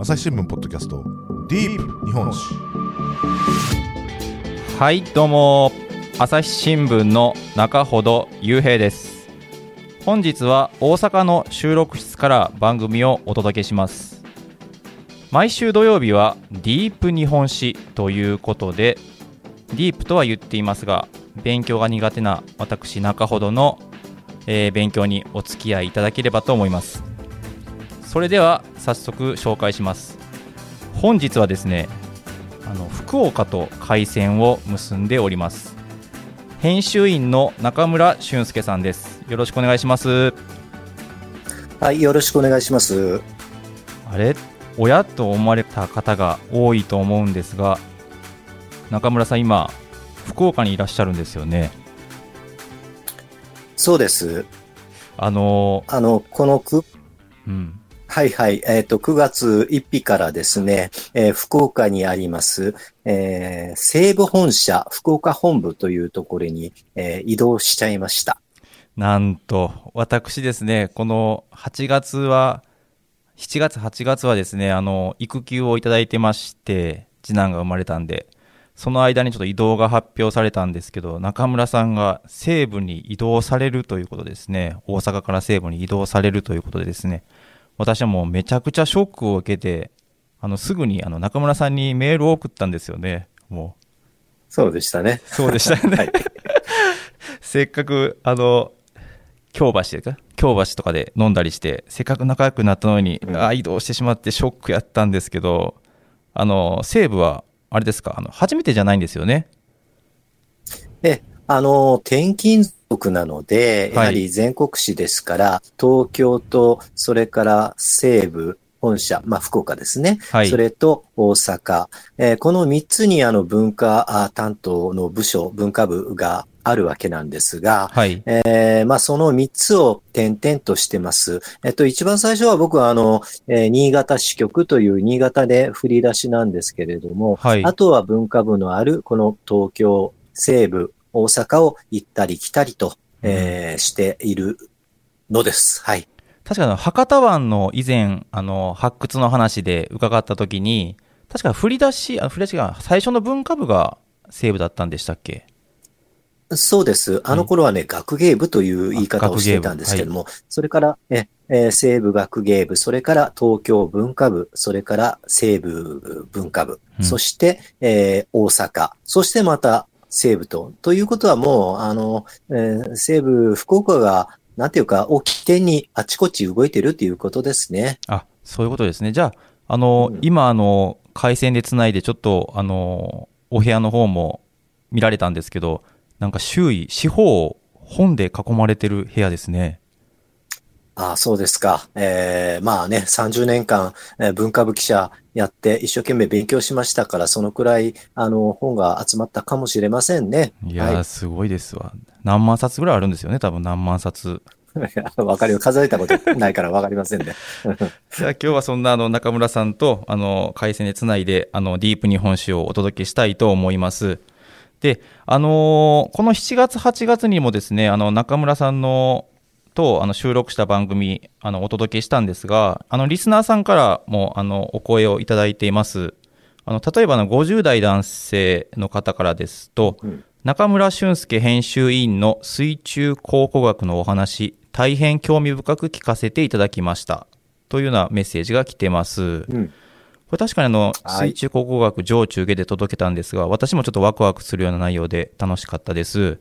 朝日新聞ポッドキャストディープ日本史。はいどうも。朝日新聞の中ほど雄平です。本日は大阪の収録室から番組をお届けします。毎週土曜日はディープ日本史ということでディープとは言っていますが勉強が苦手な私中ほどの、えー勉強にお付き合いいただければと思います。それでは早速紹介します。本日はですねあの福岡と回線を結んでおります。編集員の中村俊介さんです。よろしくお願いします。はい、よろしくお願いします。あれ？親と思われた方が多いと思うんですが中村さん今福岡にいらっしゃるんですよね。そうです。あのあの、このく、うんはいはい、えっ、と、9月1日からですね、えー福岡にあります、えー西部本社、福岡本部というところに、えー移動しちゃいました。なんと私ですねこの8月は7月8月はですねあの育休をいただいてまして次男が生まれたんでその間にちょっと移動が発表されたんですけど中村さんが西部に移動されるということですね。大阪から西部に移動されるということでですね。私はもうめちゃくちゃショックを受けてあのすぐにあの中村さんにメールを送ったんですよね。もそうでしたね。うそうでしたよね、はい。せっかくあの京橋ですか京橋とかで飲んだりしてせっかく仲良くなったのに、うん。あー移動してしまってショックやったんですけどあの西部はあれですかあの初めてじゃないんですよね。で、あの、転勤族なので、やはり全国紙ですから、東京と、それから西部、本社、まあ、福岡ですね。はいそれと大阪。えーこの3つにあの文化あ担当の部署、文化部があるわけなんですが、はいえーまあ、その3つを点々としてます。えっと、一番最初は僕はあの、えー新潟支局という新潟で振り出しなんですけれども、はいあとは文化部のあるこの東京、西部、大阪を行ったり来たりと、えーしているのです。はい。確か博多湾の以前あの発掘の話で伺った時に確か振り出しあ振り出しが最初の文化部が西部だったんでしたっけ？そうです。あの頃はね、学芸部という言い方をしてたんですけども、それから、え、えー西部学芸部、それから東京文化部、それから西部文化部、うん。そして、えー大阪、そしてまた西部と。ということはもう、あの、えー西部福岡が、なんていうか、を起点にあちこち動いてるっていうことですね。あそういうことですね。じゃあ、あの、うん今、あの、回線でつないで、ちょっと、あの、お部屋の方も見られたんですけど、なんか周囲、四方を本で囲まれてる部屋ですね。ああ、そうですか。えーまあね、30年間、えー文化部記者やって一生懸命勉強しましたから、そのくらい、あの、本が集まったかもしれませんね。いやー、はいすごいですわ。何万冊ぐらいあるんですよね、多分何万冊。わかるよ。数えたことないからわかりませんね。じゃあ今日はそんなあの中村さんとあの回線でつないであのディープ日本史をお届けしたいと思います。で、あのーこの7月8月にもですね、あの中村さんのとあの収録した番組あのお届けしたんですが、あのリスナーさんからもあのお声をいただいています。あの例えばあの50代男性の方からですと、うん中村俊介編集委員の水中考古学のお話、大変興味深く聞かせていただきました。というようなメッセージが来てます。うん。これ確かにあの、はい水中考古学上中下で届けたんですが、私もちょっとワクワクするような内容で楽しかったです。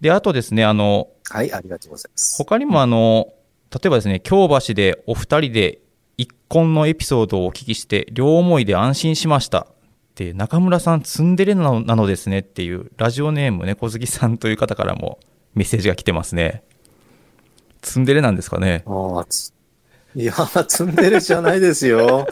で、あとですね、あの、はい、ありがとうございます。他にもあの、例えばですね、京橋でお二人で一婚のエピソードをお聞きして、両思いで安心しました。で、中村さんツンデレなのですねっていう、ラジオネーム猫好きさんという方からもメッセージが来てますね。ツンデレなんですかね。ああ、ついや、積んでるじゃないですよ。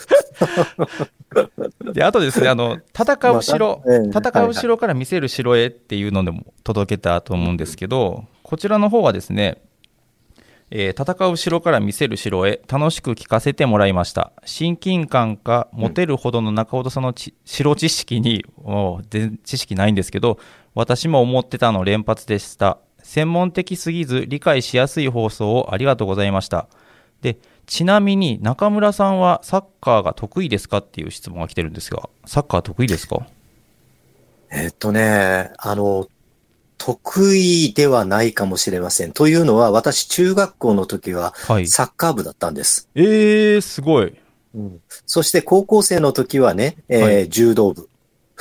で、あとですね、あの、戦う城、戦う城から見せる城へっていうのでも届けたと思うんですけど、こちらの方はですね、えー戦う城から見せる城へ楽しく聞かせてもらいました。親近感か持てるほどの中ほどそのち城知識に、もう全知識ないんですけど、私も思ってたの連発でした。専門的すぎず理解しやすい放送をありがとうございました。でちなみに中村さんはサッカーが得意ですかっていう質問が来てるんですが、サッカー得意ですか？えっとね、あの、得意ではないかもしれません。というのは、私、中学校の時ははい。サッカー部だったんです。えー、すごい。うんそして、高校生の時はね、えーはい柔道部。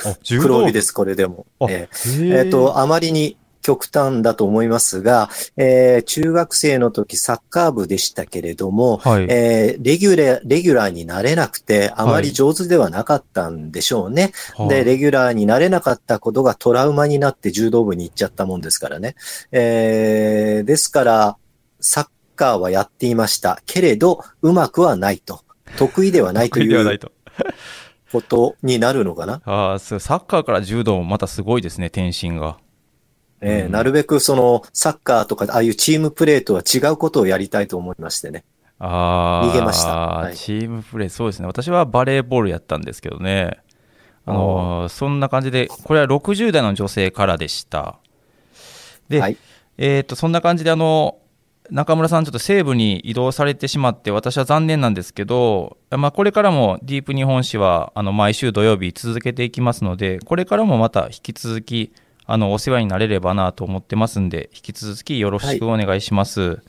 あ、柔黒道部帯です、これでも。えーえっと、あまりに極端だと思いますが、えー中学生の時サッカー部でしたけれども、はい。えーレギュラー、レギュラーになれなくて、あまり上手ではなかったんでしょうね。はいで、レギュラーになれなかったことがトラウマになって柔道部に行っちゃったもんですからね。えーですから、サッカーはやっていました。けれど、うまくはないと。得意ではないと得意ではいなういと。ことになるのかな。ああ、そうサッカーから柔道もまたすごいですね、転身が。うんえーなるべくその、サッカーとか、ああいうチームプレーとは違うことをやりたいと思いましてね。ああ、逃げましたはいチームプレー、そうですね。私はバレーボールやったんですけどね。あのーそんな感じで、これは60代の女性からでした。で、はい。えっ、と、そんな感じで、あの、中村さん、ちょっと西部に移動されてしまって、私は残念なんですけど、まあ、これからもディープ日本史は、あの、毎週土曜日続けていきますので、これからもまた引き続き、あの、お世話になれればなと思ってますんで、引き続きよろしくお願いします。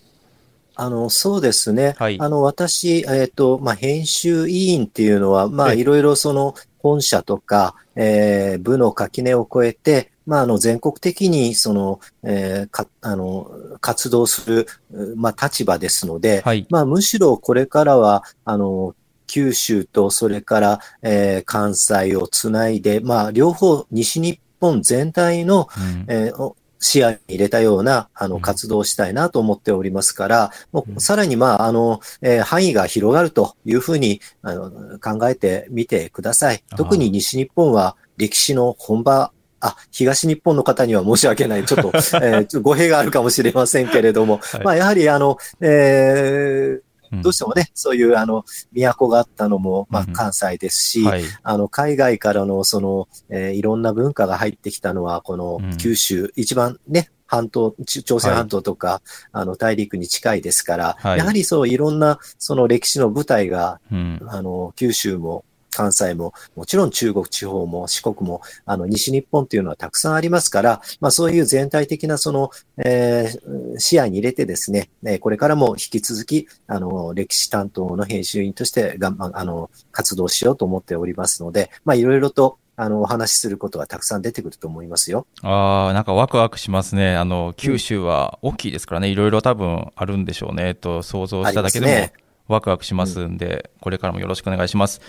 あの、そうですね。はいあの、私、えっ、と、まあ、編集委員っていうのは、まあ、ええいろいろその、本社とか、えー部の垣根を越えて、まあ、あの、全国的に、その、えーか、あの、活動する、うまあ、立場ですので、はい。まあ、むしろこれからは、あの、九州と、それから、えー関西をつないで、まあ、両方、西日本全体の、うん。えーを視野に入れたような、あの、うん。活動をしたいなと思っておりますから、もうん。う、さらに、まあ、あの、えー範囲が広がるというふうに、あの、考えてみてください。特に西日本は歴史の本場、あ、東日本の方には申し訳ない。ちょっと、えーちょっと語弊があるかもしれませんけれども、はい。まあ、やはり、あの、えーうんどうしてもね、そういう、あの、都があったのも、まあう、ん関西ですし、はい。あの、海外からの、その、えーいろんな文化が入ってきたのは、このうん。九州、一番ね、半島、ち朝鮮半島とか、あの、大陸に近いですから、はい。やはりそう、いろんな、その歴史の舞台が、うん。あの、九州も、関西も、もちろん中国地方も四国も、あの、西日本っていうのはたくさんありますから、まあそういう全体的なその、えー視野に入れてですね、えーこれからも引き続き、あの、歴史担当の編集員としてがん、あの、活動しようと思っておりますので、まあいろいろと、あの、お話しすることはたくさん出てくると思いますよ。ああ、なんかワクワクしますね。あの、九州は大きいですからね、いろいろ多分あるんでしょうね、と想像しただけでもワクワクしますんで、これからもよろしくお願いします。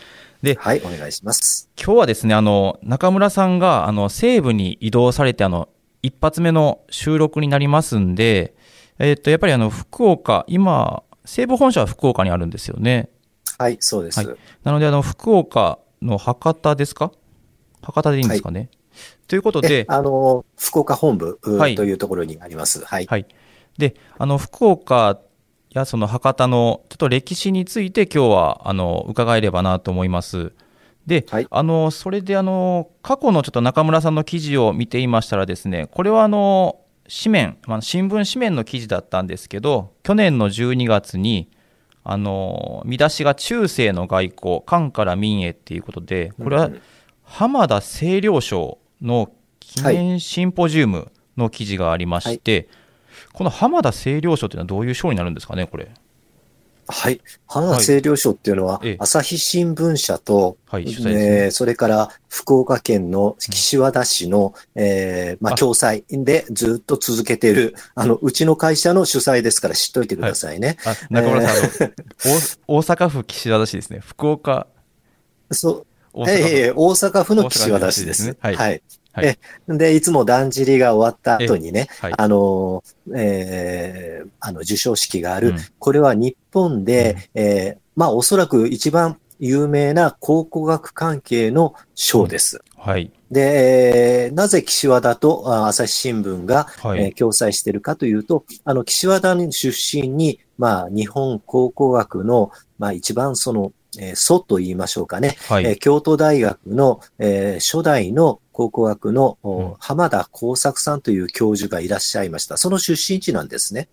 で、はい、お願いします。今日はですね、あの、中村さんが、あの、西部に移動されて、あの、一発目の収録になりますんで、えっと、やっぱりあの、福岡、今、西部本社は福岡にあるんですよね。はい、そうです。はいなので、あの、福岡の博多ですか？博多でいいんですかね？ということえで、あの、福岡本部うはいというところにあります。はい。はい。で、あの、福岡やその博多のちょっと歴史について今日は、あの、伺えればなと思います。で、はい。あの、それであの、過去のちょっと中村さんの記事を見ていましたらですね、これはあの、紙面、まあ、新聞紙面の記事だったんですけど、去年の12月に、あの、見出しが中世の外交、官から民へっていうことで、これはうん。浜田清涼賞の記念シンポジウムの記事がありまして、この浜田清涼賞というのはどういう賞になるんですかね、これ？はい。花田清涼賞っていうのはええ、朝日新聞社と、はいえーそれから福岡県の岸和田市の、えーまあ、あ共催でずっと続けている、あの、うちの会社の主催ですから知っといてくださいね。あ中村さん、あの大大阪府岸和田市ですね。福岡、そう、大阪府。ええ大阪府の岸和田市です。ですねはいはい。はいえで、いつもだんじりが終わった後にね、はいあの、えーあの、授賞式がある。うんこれは日本で、えーまあ、おそらく一番有名な考古学関係の賞です。はい。で、えーなぜ岸和田とあ朝日新聞が、はいえー共催しているかというと、あの、岸和田出身に、まあ、日本考古学の、まあ、一番その、えー祖と言いましょうかね。はい。えー京都大学の、えー初代の考古学の、浜田耕作さんという教授がいらっしゃいました。その出身地なんですね。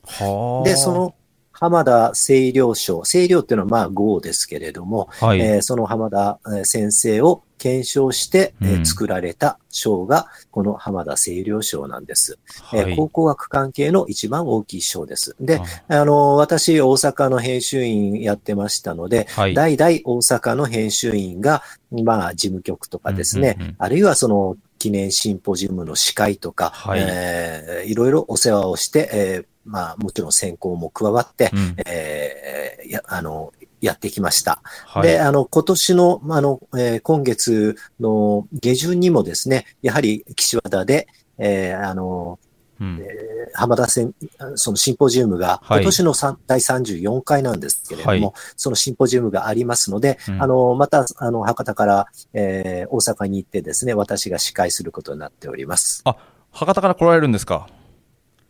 で、その、浜田清涼賞、清涼っていうのはまあ号ですけれども、はい。えーその浜田先生を検証して、えーうん作られた賞が、この浜田清涼賞なんです。はい。えー考古学関係の一番大きい賞です。で、ああの、私、大阪の編集員やってましたので、はい。代々大阪の編集員が、まあ、事務局とかですね、うんうんうんあるいはその記念シンポジウムの司会とか、はいえーいろいろお世話をして、えーまあ、もちろん選考も加わって、うんえーや、あの、やってきました。はい。で、あの、今年の、あの、えー今月の下旬にもですね、やはり岸和田で、えーあの、うん浜田線、そのシンポジウムが、はい今年のさん第34回なんですけれども、はそのシンポジウムがありますので、うんあの、また、あの、博多から、えー大阪に行ってですね、私が司会することになっております。博多から来られるんですか？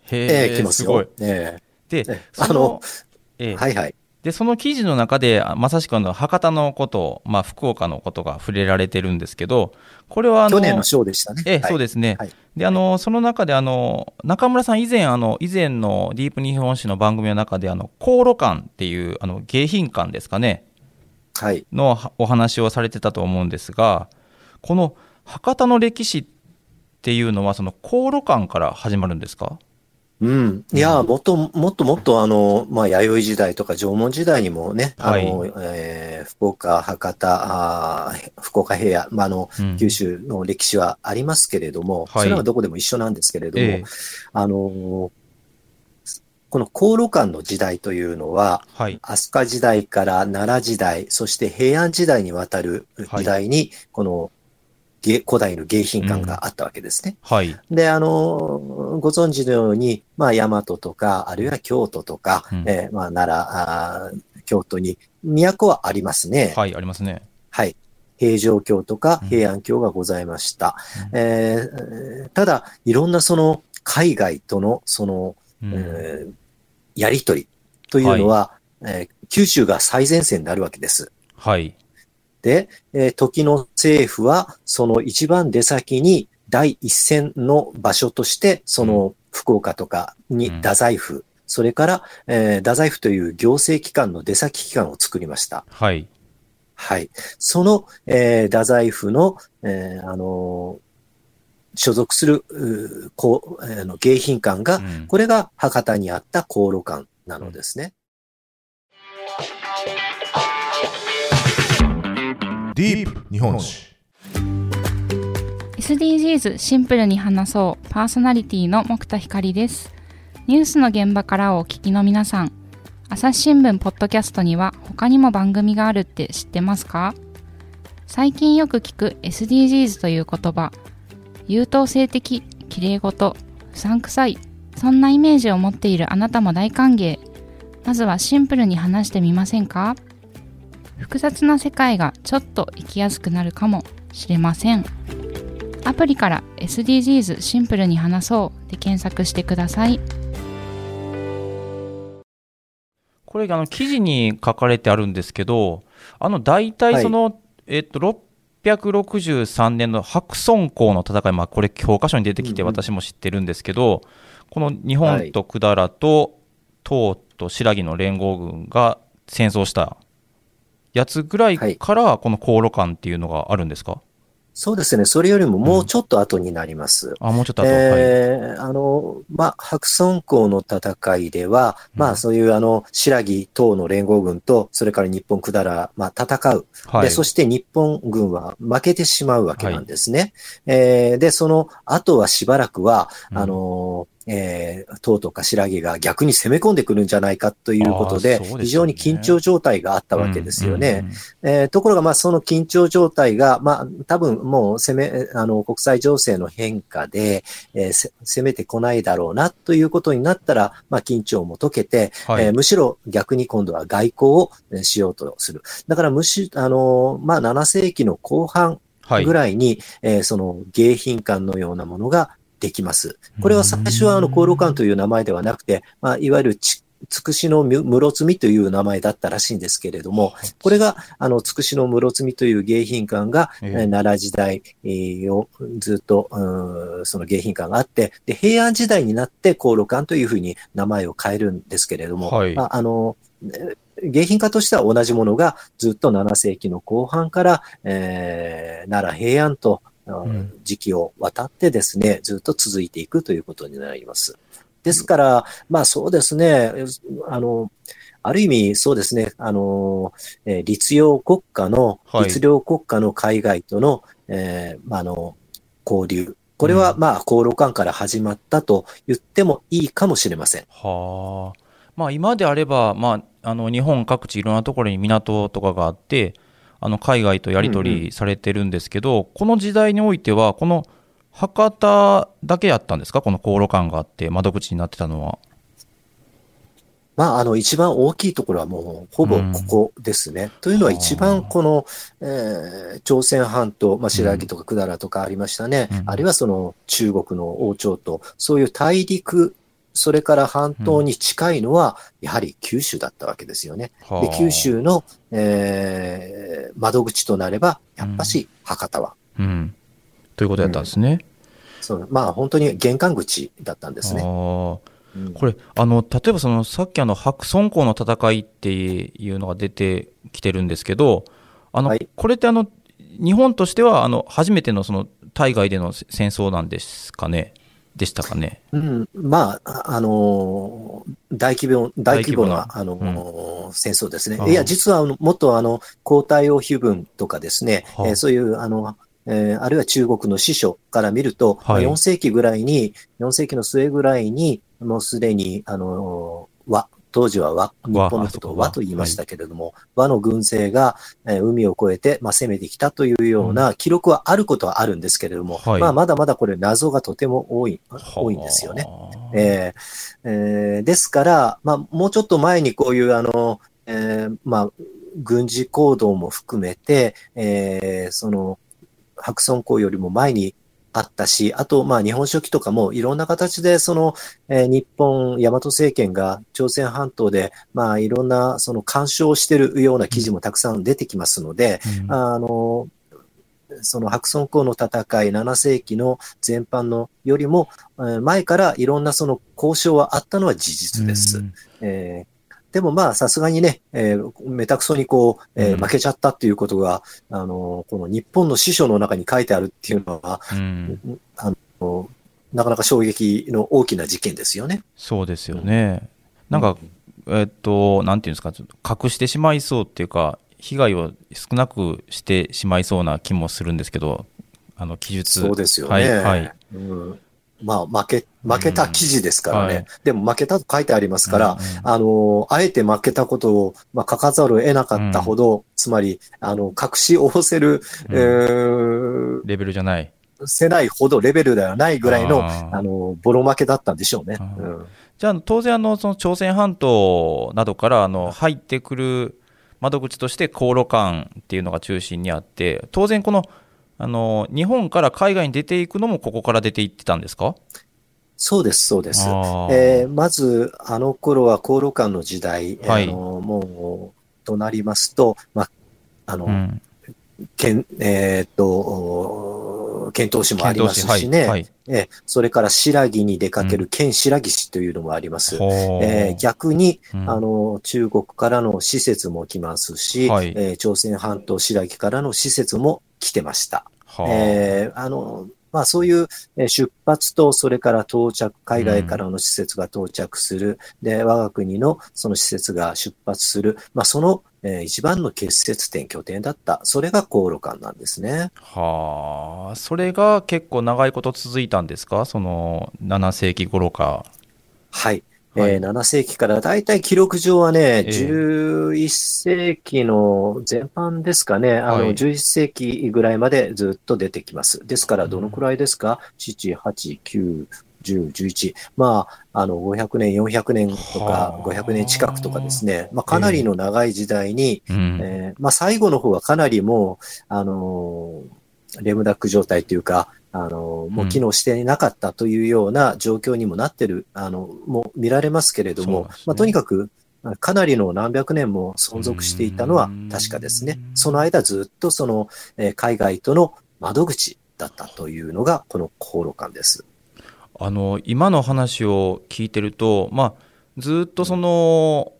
へええ、ー来ますすごいよ。。えでえ、そあの、ええーはいはい。で、その記事の中で、あまさしくあの博多のこと、まあ、福岡のことが触れられてるんですけど、これはあの、去年の賞でしたね。ええ、はいそうですね。はいで、あの、その中で、あの、中村さん以前、あの、以前のディープ日本史の番組の中で、あの、航路館っていう、あの、迎賓館ですかね、はい。のはお話をされてたと思うんですが、この博多の歴史っていうのは、その航路館から始まるんですか？うん。いや、もっと、もっともっと、あの、まあ、弥生時代とか縄文時代にもね、あの、はい。えー福岡、博多、あー福岡平野、まあ、あの、うん。九州の歴史はありますけれども、はい。それはどこでも一緒なんですけれども、ええ。あの、この航路間の時代というのは、はい。飛鳥時代から奈良時代、そして平安時代にわたる時代に、この、げ古代の迎賓館があったわけですね。はい。で、あの、ご存知のように、まあ、大和とか、あるいは京都とか、うんえーまあ、奈良京都に、都はありますね。はい、ありますね。はい。平城京とかうん平安京がございました。うんえーただ、いろんなその、海外との、その、うんえーやりとりというのは、えー九州が最前線になるわけです。はい。で、えー時の政府は、その一番出先に第一線の場所として、その福岡とかにうん太宰府、それから、えー太宰府という行政機関の出先機関を作りました。はい。はい。その、えー太宰府の、えーあのー所属する、うーこう、えーあの迎賓館が、うんこれが博多にあった航路館なのですね。ディープ日本史。SDGs シンプルに話そう。パーソナリティの木田光です。ニュースの現場からお聞きの皆さん。朝日新聞ポッドキャストには他にも番組があるって知ってますか？最近よく聞く SDGs という言葉。優等生的綺麗事。うさんくさい。そんなイメージを持っているあなたも大歓迎。まずはシンプルに話してみませんか？複雑な世界がちょっと生きやすくなるかもしれません。アプリから SDGs シンプルに話そうで検索してください。これ、あの、記事に書かれてあるんですけど、あの、大体その、えっと、663年の白村江の戦い、まあ、これ教科書に出てきてうんうん。私も知ってるんですけど、この日本と百済と唐と新羅の連合軍が戦争したやつぐらいから、この航路館っていうのがあるんですか、そうですね。それよりももうちょっと後になります。あ、もうちょっと後、はい。えーあの、まあ、白村江の戦いでは、まあ、そういうあの、白木等の連合軍と、それから日本百済、まあ、戦う。はいで、そして日本軍は負けてしまうわけなんですね。えーで、その後はしばらくは、うんあの、えー、唐とか白木が逆に攻め込んでくるんじゃないかということで、でね非常に緊張状態があったわけですよね。うんうんうんえーところが、まあ、その緊張状態が、まあ、多分もう攻め、あの、国際情勢の変化で、えーせ攻めてこないだろうな、ということになったら、まあ、緊張も解けて、はいえーむしろ逆に今度は外交をえーしようとする。だから、むし、あの、まあ、7世紀の後半はいぐらいに、えーその、迎賓館のようなものができます。これは最初は、あの、航路館という名前ではなくて、まあ、いわゆるちつくしの室積みという名前だったらしいんですけれども、これが、あの、つくしの室積みという迎賓館が、えー、奈良時代をずっと、その迎賓館があって、で、平安時代になって航路館というふうに名前を変えるんですけれども、はい、まあ、あの、迎賓館としては同じものがずっと7世紀の後半から、えー、奈良平安と、時期を渡ってですね、ずっと続いていくということになります。ですから、まあそうですね、あの、ある意味そうですね、あの、えー、律用国家の、律令国家の海外との、えー、まあ、あの、交流。これは、まあ、航路間から始まったと言ってもいいかもしれません。はあ。まあ、今であれば、まあ、あの、日本各地いろんなところに港とかがあって、あの、海外とやり取りされてるんですけど、うんうん、この時代においては、この博多だけやったんですか？この航路館があって窓口になってたのは。まあ、あの、一番大きいところはもう、ほぼここですね。うん、というのは一番この、えー、朝鮮半島、まあ、白木とか百済とかありましたね。うん、あるいはその中国の王朝と、そういう大陸、それから半島に近いのは、やはり九州だったわけですよね。うん、で九州の、えー、窓口となれば、やっぱし博多は。うん。ということやったんですね。そう。まあ本当に玄関口だったんですね。これあの例えばそのさっきあの白村江の戦いっていうのが出てきてるんですけどあの、はい、これってあの日本としてはあの初めてのその対外での戦争なんですかね？でしたかね。うん、まあ、あの大規模、大規模な、あの、うん、戦争ですね。いや、実は、もっと、あの、皇太王碑文とかですね、はあ、えー、そういう、あの、えー、あるいは中国の司書から見ると、はい、4世紀ぐらいに、4世紀の末ぐらいに、もうすでに、あの、和、当時は和、日本のことを和と言いましたけれども、はい、和の軍勢が、えー、海を越えて、まあ、攻めてきたというような記録はあることはあるんですけれども、うん、まあ、まだまだこれ謎がとても多い、多いんですよね。えーえー、ですから、まあ、もうちょっと前にこういうあの、えー、まあ、軍事行動も含めて、えー、その、白村江よりも前にあったし、あと、まあ、日本書紀とかもいろんな形で、その、えー、日本、大和政権が朝鮮半島で、まあ、いろんな、その、干渉してるような記事もたくさん出てきますので、うん、あの、その白村江の戦い、7世紀の全般のよりも、前からいろんなその交渉はあったのは事実です。うん、えーでもまあ、さすがにね、えー、めたくそにこう、えー、負けちゃったっていうことが、うん、あの、この日本の師匠の中に書いてあるっていうのは、うん、あの、なかなか衝撃の大きな事件ですよね。そうですよね。うん、なんか、えっと、なんていうんですか、隠してしまいそうっていうか、被害を少なくしてしまいそうな気もするんですけど、あの記述。そうですよね。はい。はい、うんまあ、負け、負けた記事ですからね。うん。はい、でも負けたと書いてありますから、うんあの、あえて負けたことを、まあ、書かざるを得なかったほど、うん、つまり、あの、隠しおせる、うん、えー、レベルじゃない。せないほどレベルではないぐらいの、あの、ボロ負けだったんでしょうね。うん、じゃあ、当然、あの、その朝鮮半島などから、あの、入ってくる窓口として航路館っていうのが中心にあって、当然この、あの日本から海外に出ていくのもここから出ていってたんですか？そうです、そうです。えー、まず、あの頃は航路間の時代、はい、あのもう、となりますと、まあ、あの、うん、けんえー、っと、遣唐使もありますしね、はいはい、えそれから白木に出かける県白木市というのもあります。う。ん、えー、逆に、うん、あの、中国からの施設も来ますし、はい、えー、朝鮮半島白木からの施設も来てました。はあ、えー、あの、まあそういう出発と、それから到着、海外からの施設が到着する、うん、で、我が国のその施設が出発する、まあその、えー、一番の結節点、拠点だった、それが航路館なんですね。はあ、それが結構長いこと続いたんですか？その7世紀頃か。はい。はい、えー、7世紀からだいたい記録上はね、えー、11世紀の前半ですかね、あの、11世紀ぐらいまでずっと出てきます。ですから、どのくらいですか、うん、?7、8、9、10、11。まあ、あの、500年、400年とか、500年近くとかですね。まあ、かなりの長い時代に、えー、えー、まあ、最後の方はかなりもう、あのー、レムダック状態というか、あの、もう機能していなかったというような状況にもなってる、あの、も見られますけれども、ね、まあ、とにかく、かなりの何百年も存続していたのは確かですね。その間ずっとその、えー、海外との窓口だったというのが、この航路館です。あの、今の話を聞いてると、まあ、ずっとその、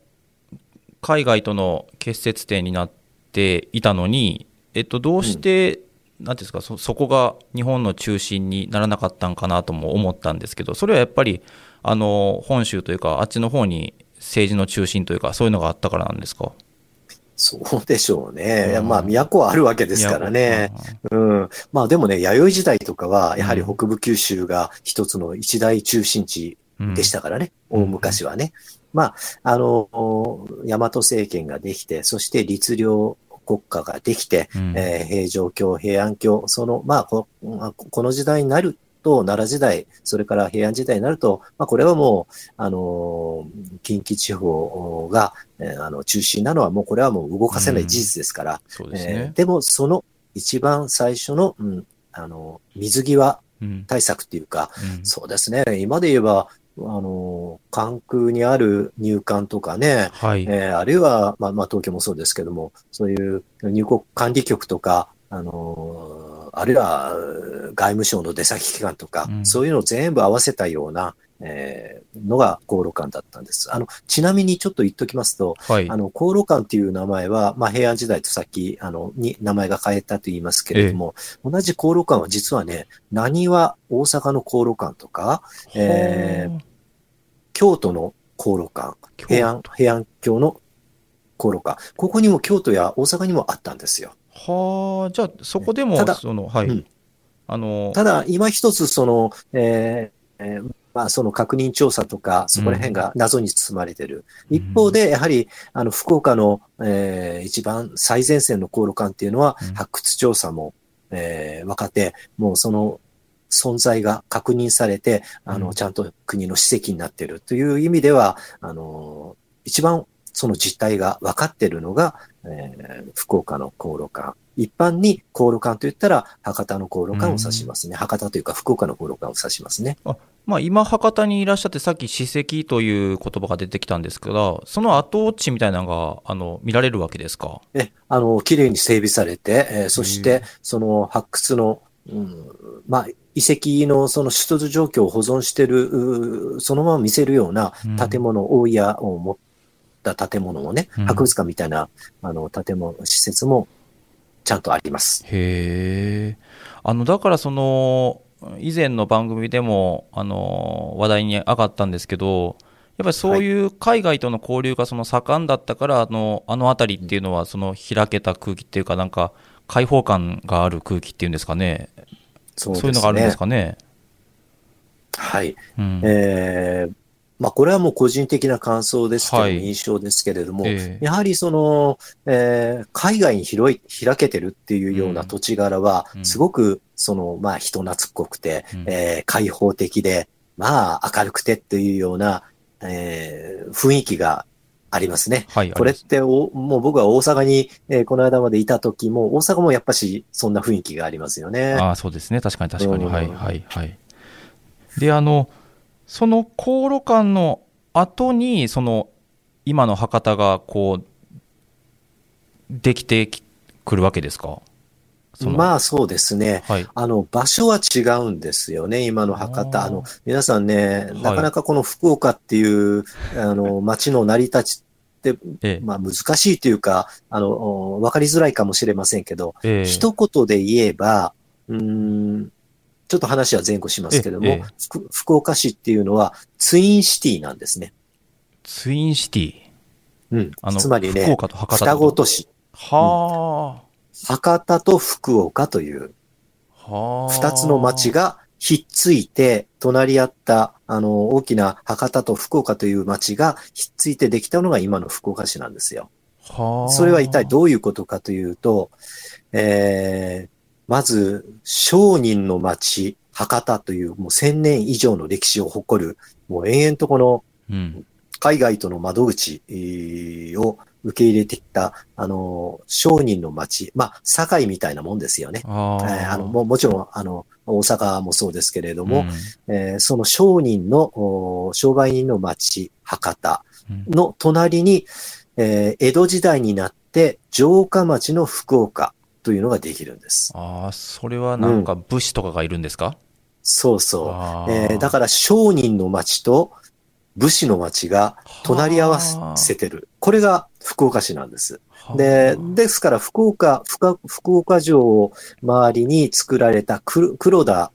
海外との結節点になっていたのに、えっと、どうして、うん、なんですかそ、そこが日本の中心にならなかったんかなとも思ったんですけど、それはやっぱり、あの、本州というか、あっちの方に政治の中心というか、そういうのがあったからなんですか？そうでしょうね。うん、まあ、都はあるわけですからね。うん。まあ、でもね、弥生時代とかは、やはり北部九州が一つの一大中心地でしたからね。うん、大昔はね。まあ、あの、大和政権ができて、そして律令国家ができて、うん、えー、平城京、平安京、その、まあこ、この時代になると、奈良時代、それから平安時代になると、まあ、これはもう、あの近畿地方が、えー、あの中心なのは、もうこれはもう動かせない事実ですから、うんで、ね。えー、でもその一番最初の、うん、あの水際対策っていうか、うん、そうですね、今で言えば、あの、関空にある入管とかね、はい、えー、あるいは、まあ、まあ、東京もそうですけども、そういう入国管理局とか、あの、あるいは外務省の出先機関とか、うん、そういうのを全部合わせたような、えー、のが航路館だったんです。あの、ちなみにちょっと言っときますと、はい、あの、航路館っていう名前は、まあ、平安時代とさっき、あの、に名前が変えたと言いますけれども、え同じ航路館は実はね、何は大阪の航路館とか、えー、京都の航路館、平安、平安京の航路館、ここにも京都や大阪にもあったんですよ。はあ、じゃあそこでも、ただ、その、はい。うん、あのただ、今一つ、その、えーえー、まあ、その確認調査とか、そこら辺が謎に包まれてる。うん、一方で、やはり、あの、福岡の、えー、一番最前線の航路館っていうのは、発掘調査も、うん、えー、分かって、もうその存在が確認されて、あの、ちゃんと国の史跡になってるという意味では、あの、一番その実態が分かってるのが、えー、福岡の航路館。一般に航路館と言ったら、博多の航路館を指しますね。博多というか、福岡の航路館を指しますね。あまあ、今、博多にいらっしゃって、さっき史跡という言葉が出てきたんですけど、その跡地みたいなのがあの見られるわけですか？えあの綺麗に整備されて、えー、そしてその発掘の、うんまあ、遺跡のその出土状況を保存している、そのまま見せるような建物、うん、大家を持った建物もね、博物館みたいな、あの建物、施設もちゃんとあります。へえ。あの、だからその、以前の番組でも、あの、話題に上がったんですけど、やっぱりそういう海外との交流がその盛んだったから、あの、あの辺りっていうのは、その開けた空気っていうか、なんか、開放感がある空気っていうんですかね。そう、ね、いうのがあるんですかね。はい。うん、えー、まあ、これはもう個人的な感想ですけど、はい、印象ですけれども、えー、やはりその、えー、海外に広い、開けてるっていうような土地柄は、すごく、その、まあ、人懐っこくて、うん、えー、開放的で、まあ、明るくてっていうような、えー、雰囲気がありますね。はい、これってお、もう僕は大阪に、えー、この間までいた時も、大阪もやっぱしそんな雰囲気がありますよね。ああ、そうですね。確かに確かに。うん、はい、はい、はい。で、あの、その航路館の後に、その、今の博多が、こう、できてくるわけですか？まあそうですね、はい、あの場所は違うんですよね、今の博多。あの皆さんね、なかなかこの福岡っていう、あの街の成り立ちって、まあ難しいというか、あの、わかりづらいかもしれませんけど、ええ、一言で言えば、うん、ちょっと話は前後しますけども、ええ、福岡市っていうのはツインシティなんですね。ツインシティ。うん。あのつまりね、双子都市。はあ、うん、博多と福岡という、二つの町がひっついて、隣り合った、あの、大きな博多と福岡という町がひっついてできたのが今の福岡市なんですよ。それは一体どういうことかというと、えー、まず、商人の町、博多というもう千年以上の歴史を誇る、もう延々とこの、海外との窓口を受け入れてきた、あの、商人の町、まあ、堺みたいなもんですよね。あーえーあのももちろん、あの、大阪もそうですけれども、うんえーその商人の、お商売人の町、博多うんの隣に、えー江戸時代になって城下町の福岡というのができるんです。ああ、それはなんか武士とかがいるんですか、そうそう。あーえーだから商人の町と武士の町が隣り合わせてる。これが福岡市なんです。はあで、ですから福岡、福福岡城を周りに作られた黒黒田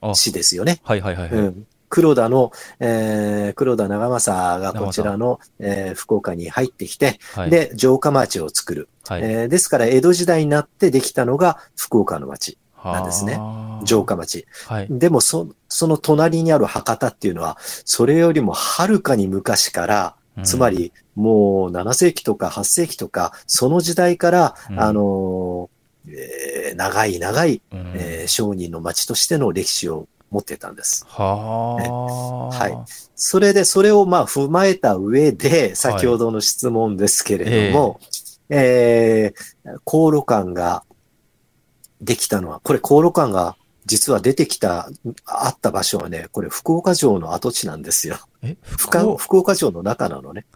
あ市ですよね。はいはいはいはい。うん。黒田の、えー黒田長政がこちらの、えー福岡に入ってきて、はい、で、城下町を作る。はい、えーですから、江戸時代になってできたのが福岡の町、なんですね。はあ。城下町。はい。でも、そ、その隣にある博多っていうのは、それよりもはるかに昔から、つまり、もう7世紀とか8世紀とか、その時代から、うん。あのーえー長い長い、うん、うんえー商人の町としての歴史を持ってたんです。はあ、はい。それで、それをまあ踏まえた上で、先ほどの質問ですけれども、えー、航路館ができたのは、これ航路館が実は出てきた、あった場所はね、これ福岡城の跡地なんですよ。え、福福岡？城の中なのね。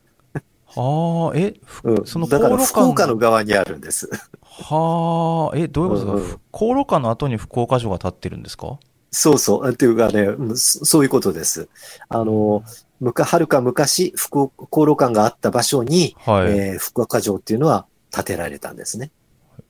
はあ、え、ふうん。そのだから福岡館の？側にあるんです。はあ、え、どういうこと？ですか、うんうん航路館の後に福岡城が建ってるんですか？そうそう。っていうかね、うんそそういうことです。あの、むか、はるか昔、福岡、航路館があった場所に、はい。えー福岡城っていうのは建てられたんですね。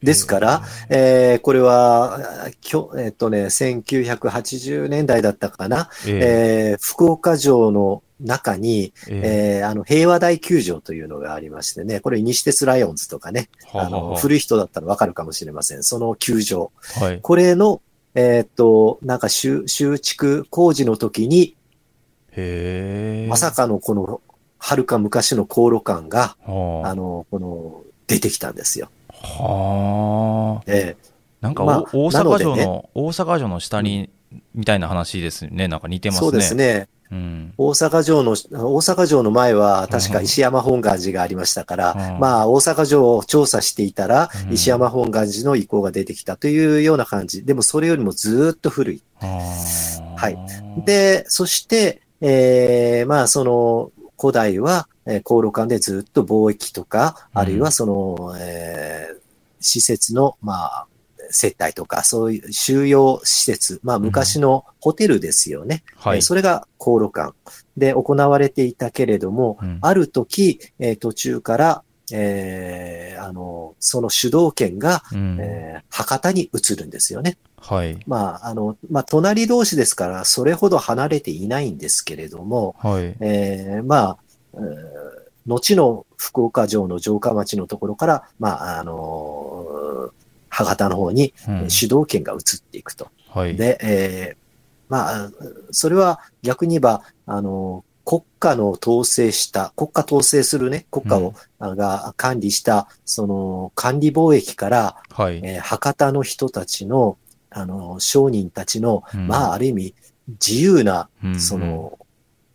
ですから、えーこれは、あきょえっとね、1980年代だったかな、えー福岡城の中に、ーええーあの、平和大球場というのがありましてね、これ西鉄ライオンズとかね、ーははあの、は古い人だったらわかるかもしれません。その球場。はい。これの、えーっと、なんか修、修築工事の時に、へえ。まさかのこの、はるか昔の航路館が、はあ。あの、この、出てきたんですよ。はあ。えーなんかお、まあ大阪なのでね城の、大阪城の下に、みたいな話ですね。なんか似てますね。そうです。ね。うん。大阪城の、大阪城の前は確か石山本願寺がありましたから、うんまあ大阪城を調査していたらう、ん石山本願寺の遺構が出てきたというような感じ。でもそれよりもずーっと古い。はあはい。で、そして、えー、まあその古代は、えー、航路間でずっと貿易とか、うんあるいはその、えー施設の、まあ、接待とか、そういう収容施設、まあ昔のホテルですよね。はいえー。それが航路館で行われていたけれども、うんある時、えー途中から、えーあの、その主導権が、うんえー博多に移るんですよね。はい。まあ、あの、まあ、隣同士ですから、それほど離れていないんですけれども、はい。えーまあ、えー後の福岡城の城下町のところから、まあ、あのー博多の方にうん主導権が移っていくと。はい。で、えーまあ、それは逆に言えば、あの、国家の統制した、国家統制するね、国家を、あが管理した、その管理貿易から、はい。えー博多の人たちの、あの、商人たちの、うんまあ、ある意味、自由な、うんその、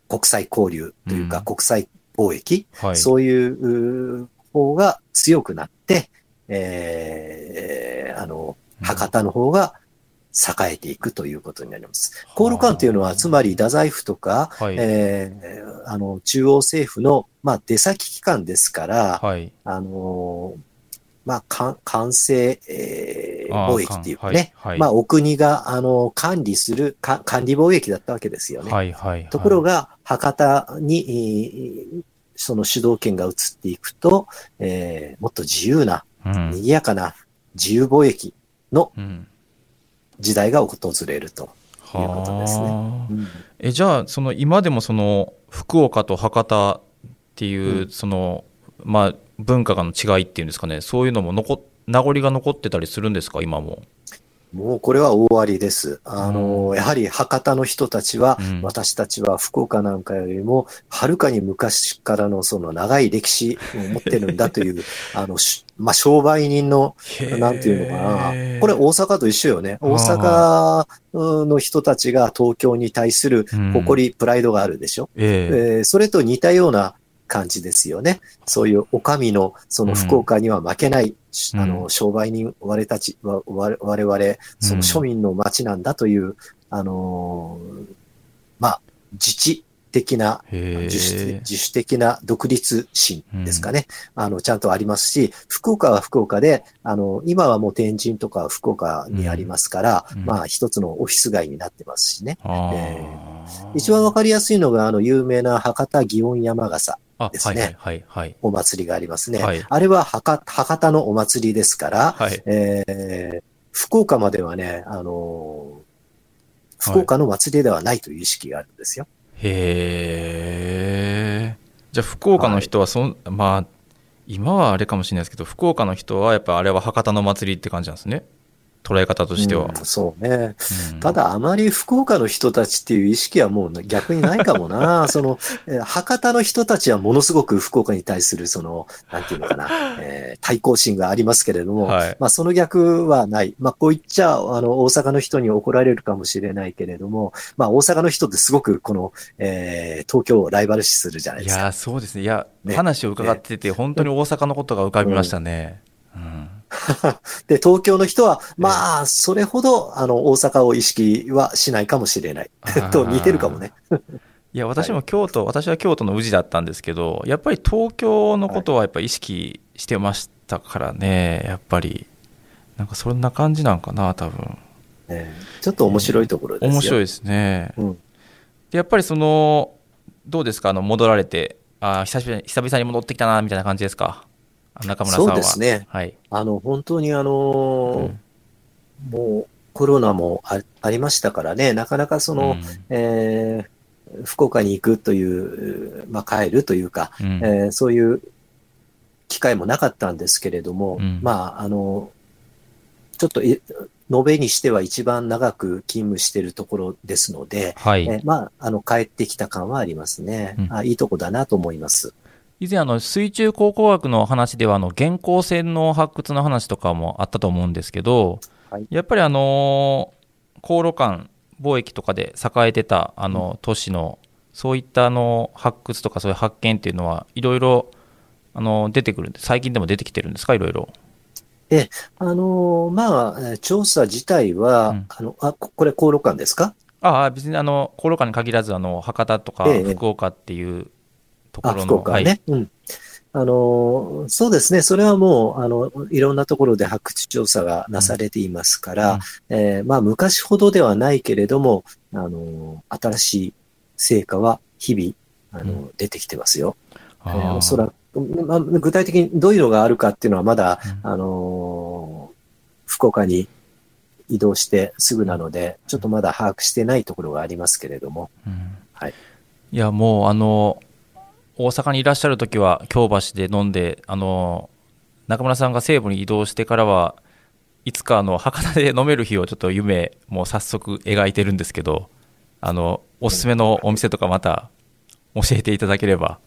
国際交流というか、うん国際貿易、はい。そういうう方が強くなって、えーあの、博多の方が栄えていくということになります。コール館というのは、つまり太宰府とか、はい。えーあの、中央政府の、まあ、出先機関ですから、はい。あのーまあ、か管制、えー貿易っていうかね、はい。まあ、お国が、あの、管理する、か管理貿易だったわけですよね。はい。はい。ところが、博多に、えーその主導権が移っていくと、えーもっと自由な、うん、賑やかな自由貿易のうん。時代が訪れると。いうことですねはあうんえ、じゃあ、その、今でもその、福岡と博多っていう、うんその、まあ、文化の違いっていうんですかね、そういうのも残っ、名残が残ってたりするんですか、今も？もうこれは大ありです。あの、うんやはり博多の人たちは、うん私たちは福岡なんかよりも、はるかに昔からのその長い歴史を持ってるんだという、あの、しまあ、商売人の、なんていうのかな。これ大阪と一緒よね。大阪の人たちが東京に対するうん誇り、プライドがあるでしょ。えええーそれと似たような感じですよね。そういうお上の、その福岡には負けない、うんあの、商売人、我たち、わ我我々、その庶民の町なんだという、あのーまあ、自治的な、へ自主え。自主的な独立心ですかね。あの、ちゃんとありますし、福岡は福岡で、あの、今はもう天神とか福岡にありますから、うんまあ、一つのオフィス街になってますしね。あーえ一番わかりやすいのが、あの、有名な博多祇園山笠あですねはいはいはいはい。お祭りがありますね。はいあれは博博多のお祭りですから、はい。えー福岡まではね、あのー福岡の祭りではないという意識があるんですよ。へえ。じゃあ福岡の人はそん、まあ今はあれかもしれないですけど福岡の人はやっぱあれは博多の祭りって感じなんですね捉え方としては、うんそうね。うん。ただ、あまり福岡の人たちっていう意識はもう逆にないかもな。その、えー博多の人たちはものすごく福岡に対する、その、なんていうのかな、えー対抗心がありますけれども、はい。まあ、その逆はない。まあ、こう言っちゃ、あの、大阪の人に怒られるかもしれないけれども、まあ、大阪の人ってすごく、この、えー東京をライバル視するじゃないですか。いやーそうですね。いや、ね。話を伺ってて本当に大阪のことが浮かびましたね、うん で、東京の人は、まあ、それほど、あの、大阪を意識はしないかもしれない。と似てるかもね。いや 私も京都、私は京都の宇治だったんですけどやっぱり東京のことはやっぱり意識してましたからねやっぱり。なんかそんな感じなんかな多分。えーちょっと面白いところですよ。面白いですね、うん。でやっぱりそのどうですか？あの戻られてあー久々に戻ってきたなみたいな感じですか？あ中村さんは。そうですね。はい、あの、本当にあのーうん。もうコロナもあありましたからね、なかなかその、うん。えー福岡に行くという、まあ、帰るというか、うん。えーそういう機会もなかったんですけれども、うん。まあ、あの、ちょっとい、延べにしては一番長く勤務しているところですので、はい。えーまあ、あの、帰ってきた感はありますね。うん。あいいとこだなと思います。以前あの水中考古学の話ではあの元寇船の発掘の話とかもあったと思うんですけど、はい。やっぱりあの航路間貿易とかで栄えてたあの都市のそういったあの発掘とかそういう発見っていうのはいろいろあの出てくるんで最近でも出てきてるんですか？いろいろ。あのーまあ、えー調査自体は、うん。あの、あ、ここれ、航路館ですか？ああ別にあの航路間に限らずあの博多とかええ。福岡っていうとこあ、ろの、福岡はね。うん。あのー、そうですね。それはもう、あの、いろんなところで発掘調査がなされていますから、うん。えーまあ、昔ほどではないけれども、あのー、新しい成果は日々、あのー、う出てきてますよ。あえーーおそらく、まあ、具体的にどういうのがあるかっていうのはまだ、うん。あのー福岡に移動してすぐなので、ちょっとまだ把握してないところがありますけれども、うん。はい。いやもうあの大阪にいらっしゃる時は京橋で飲んであの中村さんが西部に移動してからはいつかあの博多で飲める日をちょっと夢もう早速描いてるんですけどあのおすすめのお店とかまた教えていただければ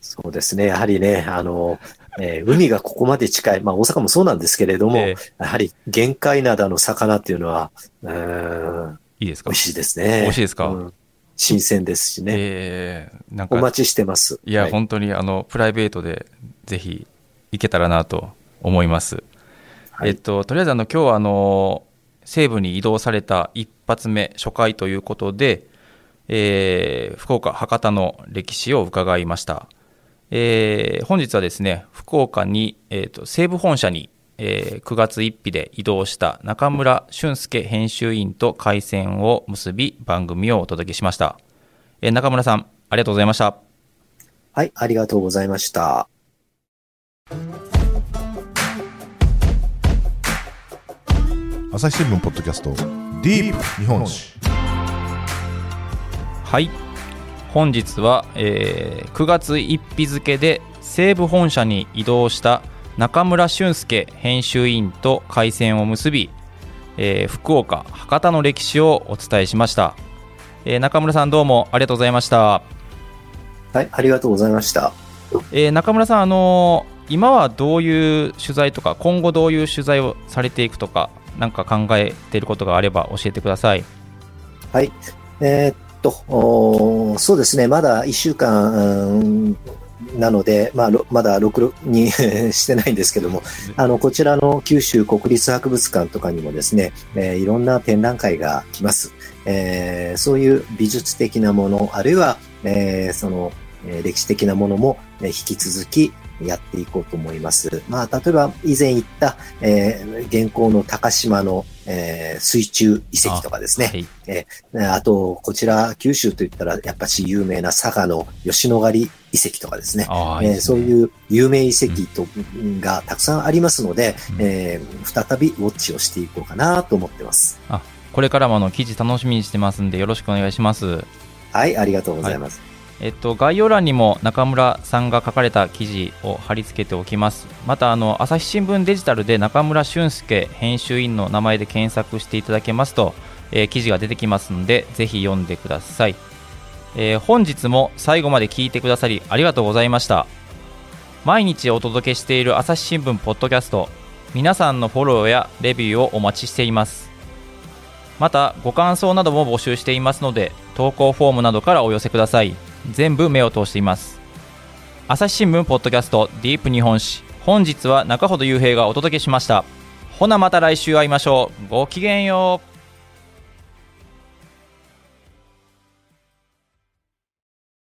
そうですね。やはりね、あの、えー海がここまで近い。まあ大阪もそうなんですけれども、えやはり限界灘の魚っていうのは、うーん、いいですか？美味しいですね。美味しいですか？うん新鮮ですしね。えーなんかお待ちしてます。いや、はい本当にあのプライベートでぜひ行けたらなと思います。はいえっと、とりあえずあの今日はあの西部に移動された一発目初回ということで、えー福岡博多の歴史を伺いました。えー本日はですね福岡に、えーと西部本社に、えー9月1日で移動した中村俊介編集員と回線を結び番組をお届けしました。えー中村さんありがとうございました。はい、ありがとうございました。朝日新聞ポッドキャストディープ日本史はい本日は、えー9月1日付で西部本社に移動した中村俊介編集員と回線を結び、えー福岡博多の歴史をお伝えしました、えー中村さんどうもありがとうございました、はい、ありがとうございました。えー中村さんあのー今はどういう取材とか今後どういう取材をされていくとかなんか考えていることがあれば教えてくださいはい。えーっと、そうですね、まだ1週間、なので、まあ、まだ録に してないんですけども、あの、こちらの九州国立博物館とかにもですね、えー、いろんな展覧会が来ます。えー、そういう美術的なもの、あるいは、えー、その、え歴史的なものも、え引き続きやっていこうと思います。まあ、例えば以前言った、えー、現行の高島の、えー、水中遺跡とかですね。あ,、はいえー、あと、こちら、九州といったら、やっぱし有名な佐賀の吉野ヶ里遺跡とかですね。えー、そういう有名遺跡と、うん、がたくさんありますので、うん、えー、再びウォッチをしていこうかなと思ってます。あ、これからもあの記事楽しみにしてますんで、よろしくお願いします。はい、ありがとうございます。はいえっと、概要欄にも中村さんが書かれた記事を貼り付けておきます。また、あの朝日新聞デジタルで中村俊介編集員の名前で検索していただけますと、えー、記事が出てきますので、ぜひ読んでください、えー、本日も最後まで聞いてくださりありがとうございました。毎日お届けしている朝日新聞ポッドキャスト、皆さんのフォローやレビューをお待ちしています。また、ご感想なども募集していますので、投稿フォームなどからお寄せください。全部目を通しています。朝日新聞ポッドキャストディープ日本史。本日は中ほど雄平がお届けしました。ほなまた来週会いましょう。ごきげんよう。